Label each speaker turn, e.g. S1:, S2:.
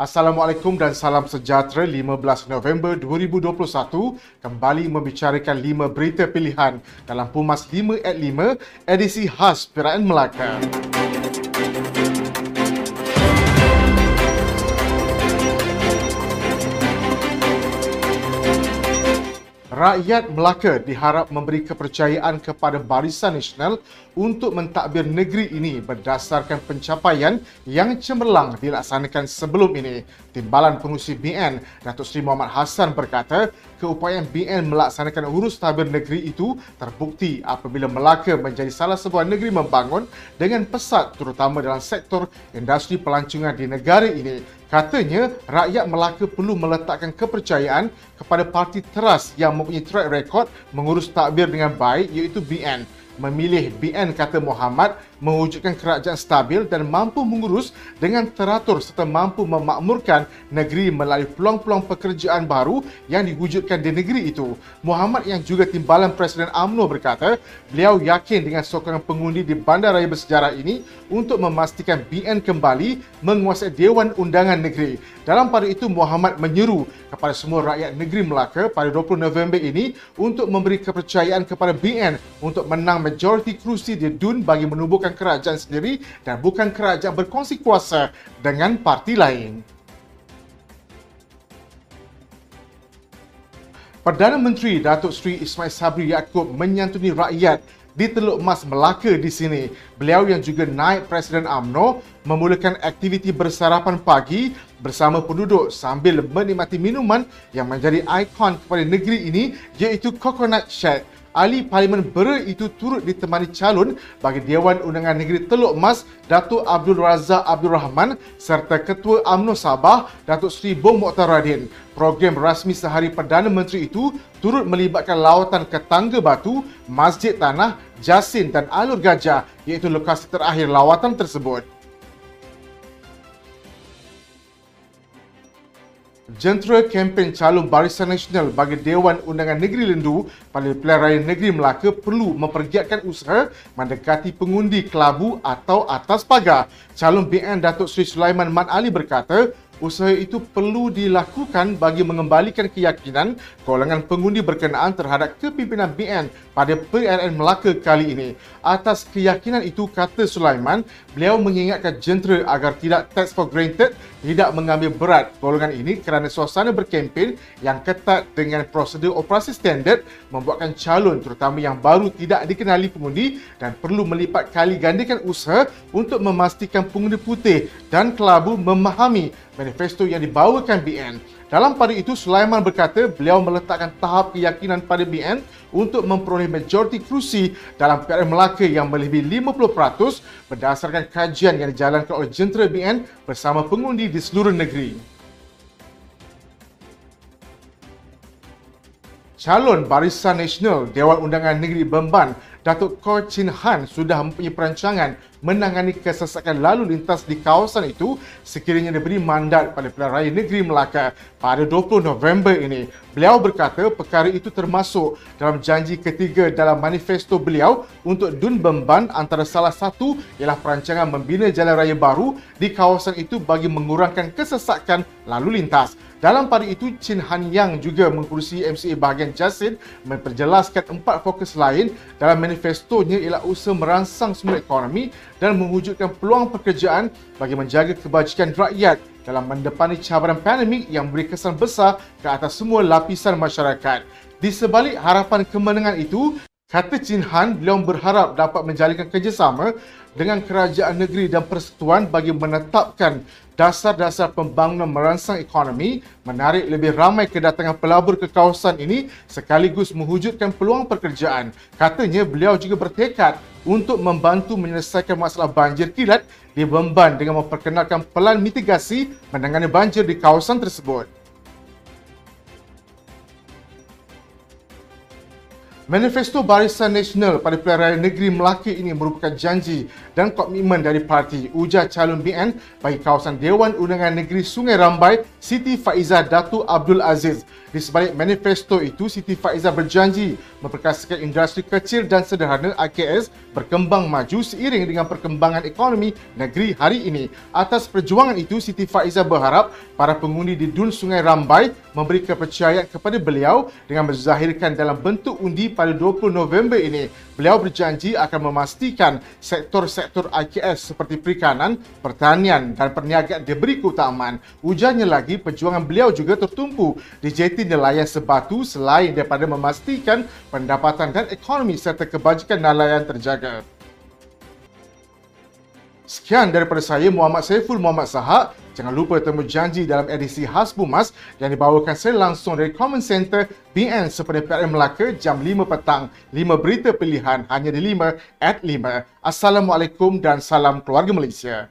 S1: Assalamualaikum dan salam sejahtera 15 November 2021 kembali membicarakan 5 berita pilihan dalam Pumas 5 at 5 edisi khas Perayaan Melaka. Rakyat Melaka diharap memberi kepercayaan kepada Barisan Nasional untuk mentadbir negeri ini berdasarkan pencapaian yang cemerlang dilaksanakan sebelum ini. Timbalan Pengurusi BN Datuk Seri Muhammad Hassan berkata, keupayaan BN melaksanakan urus tadbir negeri itu terbukti apabila Melaka menjadi salah sebuah negeri membangun dengan pesat terutama dalam sektor industri pelancongan di negara ini Katanya, rakyat Melaka perlu meletakkan kepercayaan kepada parti teras yang mempunyai track record mengurus takbir dengan baik iaitu BN. Memilih BN kata Muhammad mewujudkan kerajaan stabil dan mampu mengurus dengan teratur serta mampu memakmurkan negeri melalui peluang-peluang pekerjaan baru yang diwujudkan di negeri itu. Muhammad yang juga timbalan Presiden AMNO berkata, beliau yakin dengan sokongan pengundi di bandaraya bersejarah ini untuk memastikan BN kembali menguasai Dewan Undangan Negeri. Dalam pada itu, Muhammad menyeru kepada semua rakyat negeri Melaka pada 20 November ini untuk memberi kepercayaan kepada BN untuk menang majoriti kerusi di DUN bagi menubuhkan kerajaan sendiri dan bukan kerajaan berkongsi kuasa dengan parti lain. Perdana Menteri Datuk Seri Ismail Sabri Yaakob menyantuni rakyat di Teluk Mas Melaka di sini. Beliau yang juga naik Presiden AMNO memulakan aktiviti bersarapan pagi bersama penduduk sambil menikmati minuman yang menjadi ikon kepada negeri ini iaitu Coconut Shake. Ahli Parlimen Bera itu turut ditemani calon bagi Dewan Undangan Negeri Teluk Mas Datuk Abdul Razak Abdul Rahman serta Ketua UMNO Sabah Datuk Seri Bong Mokhtar Radin. Program rasmi sehari Perdana Menteri itu turut melibatkan lawatan ke Tangga Batu, Masjid Tanah, Jasin dan Alur Gajah iaitu lokasi terakhir lawatan tersebut. Jentera kempen calon Barisan Nasional bagi Dewan Undangan Negeri Lendu pada Pilihan Raya Negeri Melaka perlu mempergiatkan usaha mendekati pengundi kelabu atau atas pagar. Calon BN Datuk Seri Sulaiman Mat Ali berkata, usaha itu perlu dilakukan bagi mengembalikan keyakinan golongan pengundi berkenaan terhadap kepimpinan BN pada PRN Melaka kali ini. Atas keyakinan itu, kata Sulaiman, beliau mengingatkan jentera agar tidak tax for granted tidak mengambil berat golongan ini kerana suasana berkempen yang ketat dengan prosedur operasi standard membuatkan calon terutama yang baru tidak dikenali pengundi dan perlu melipat kali gandakan usaha untuk memastikan pengundi putih dan kelabu memahami manifesto yang dibawakan BN. Dalam pada itu, Sulaiman berkata beliau meletakkan tahap keyakinan pada BN untuk memperoleh majoriti kerusi dalam PRN Melaka yang melebihi 50% berdasarkan kajian yang dijalankan oleh jentera BN bersama pengundi di seluruh negeri. Calon Barisan Nasional Dewan Undangan Negeri Bemban Datuk Ko Chin Han sudah mempunyai perancangan menangani kesesakan lalu lintas di kawasan itu sekiranya diberi mandat pada Pilihan Raya Negeri Melaka pada 20 November ini. Beliau berkata perkara itu termasuk dalam janji ketiga dalam manifesto beliau untuk Dun Bemban antara salah satu ialah perancangan membina jalan raya baru di kawasan itu bagi mengurangkan kesesakan lalu lintas. Dalam pada itu, Chin Han Yang juga mengurusi MCA bahagian Jasin memperjelaskan empat fokus lain dalam manifestonya ialah usaha merangsang semula ekonomi dan mewujudkan peluang pekerjaan bagi menjaga kebajikan rakyat dalam mendepani cabaran pandemik yang memberi kesan besar ke atas semua lapisan masyarakat. Di sebalik harapan kemenangan itu, kata Chin Han, beliau berharap dapat menjalinkan kerjasama dengan kerajaan negeri dan persekutuan bagi menetapkan dasar-dasar pembangunan merangsang ekonomi, menarik lebih ramai kedatangan pelabur ke kawasan ini sekaligus mewujudkan peluang pekerjaan. Katanya beliau juga bertekad untuk membantu menyelesaikan masalah banjir kilat di Bemban dengan memperkenalkan pelan mitigasi menangani banjir di kawasan tersebut. Manifesto Barisan Nasional pada Pilihan Raya Negeri Melaka ini merupakan janji dan komitmen dari parti ujar calon BN bagi kawasan Dewan Undangan Negeri Sungai Rambai Siti Faiza Datu Abdul Aziz. Di sebalik manifesto itu, Siti Faiza berjanji memperkasakan industri kecil dan sederhana IKS berkembang maju seiring dengan perkembangan ekonomi negeri hari ini. Atas perjuangan itu, Siti Faiza berharap para pengundi di Dun Sungai Rambai memberi kepercayaan kepada beliau dengan menzahirkan dalam bentuk undi pada 20 November ini. Beliau berjanji akan memastikan sektor-sektor IKS seperti perikanan, pertanian dan perniagaan diberi keutamaan. Ujarnya lagi, perjuangan beliau juga tertumpu di JT nelayan sebatu selain daripada memastikan pendapatan dan ekonomi serta kebajikan nelayan terjaga. Sekian daripada saya Muhammad Saiful Muhammad Sahak. Jangan lupa temu janji dalam edisi Khas Bumas yang dibawakan saya langsung dari Common Center BN seperti PRM Melaka jam 5 petang. 5 berita pilihan hanya di 5 at 5. Assalamualaikum dan salam keluarga Malaysia.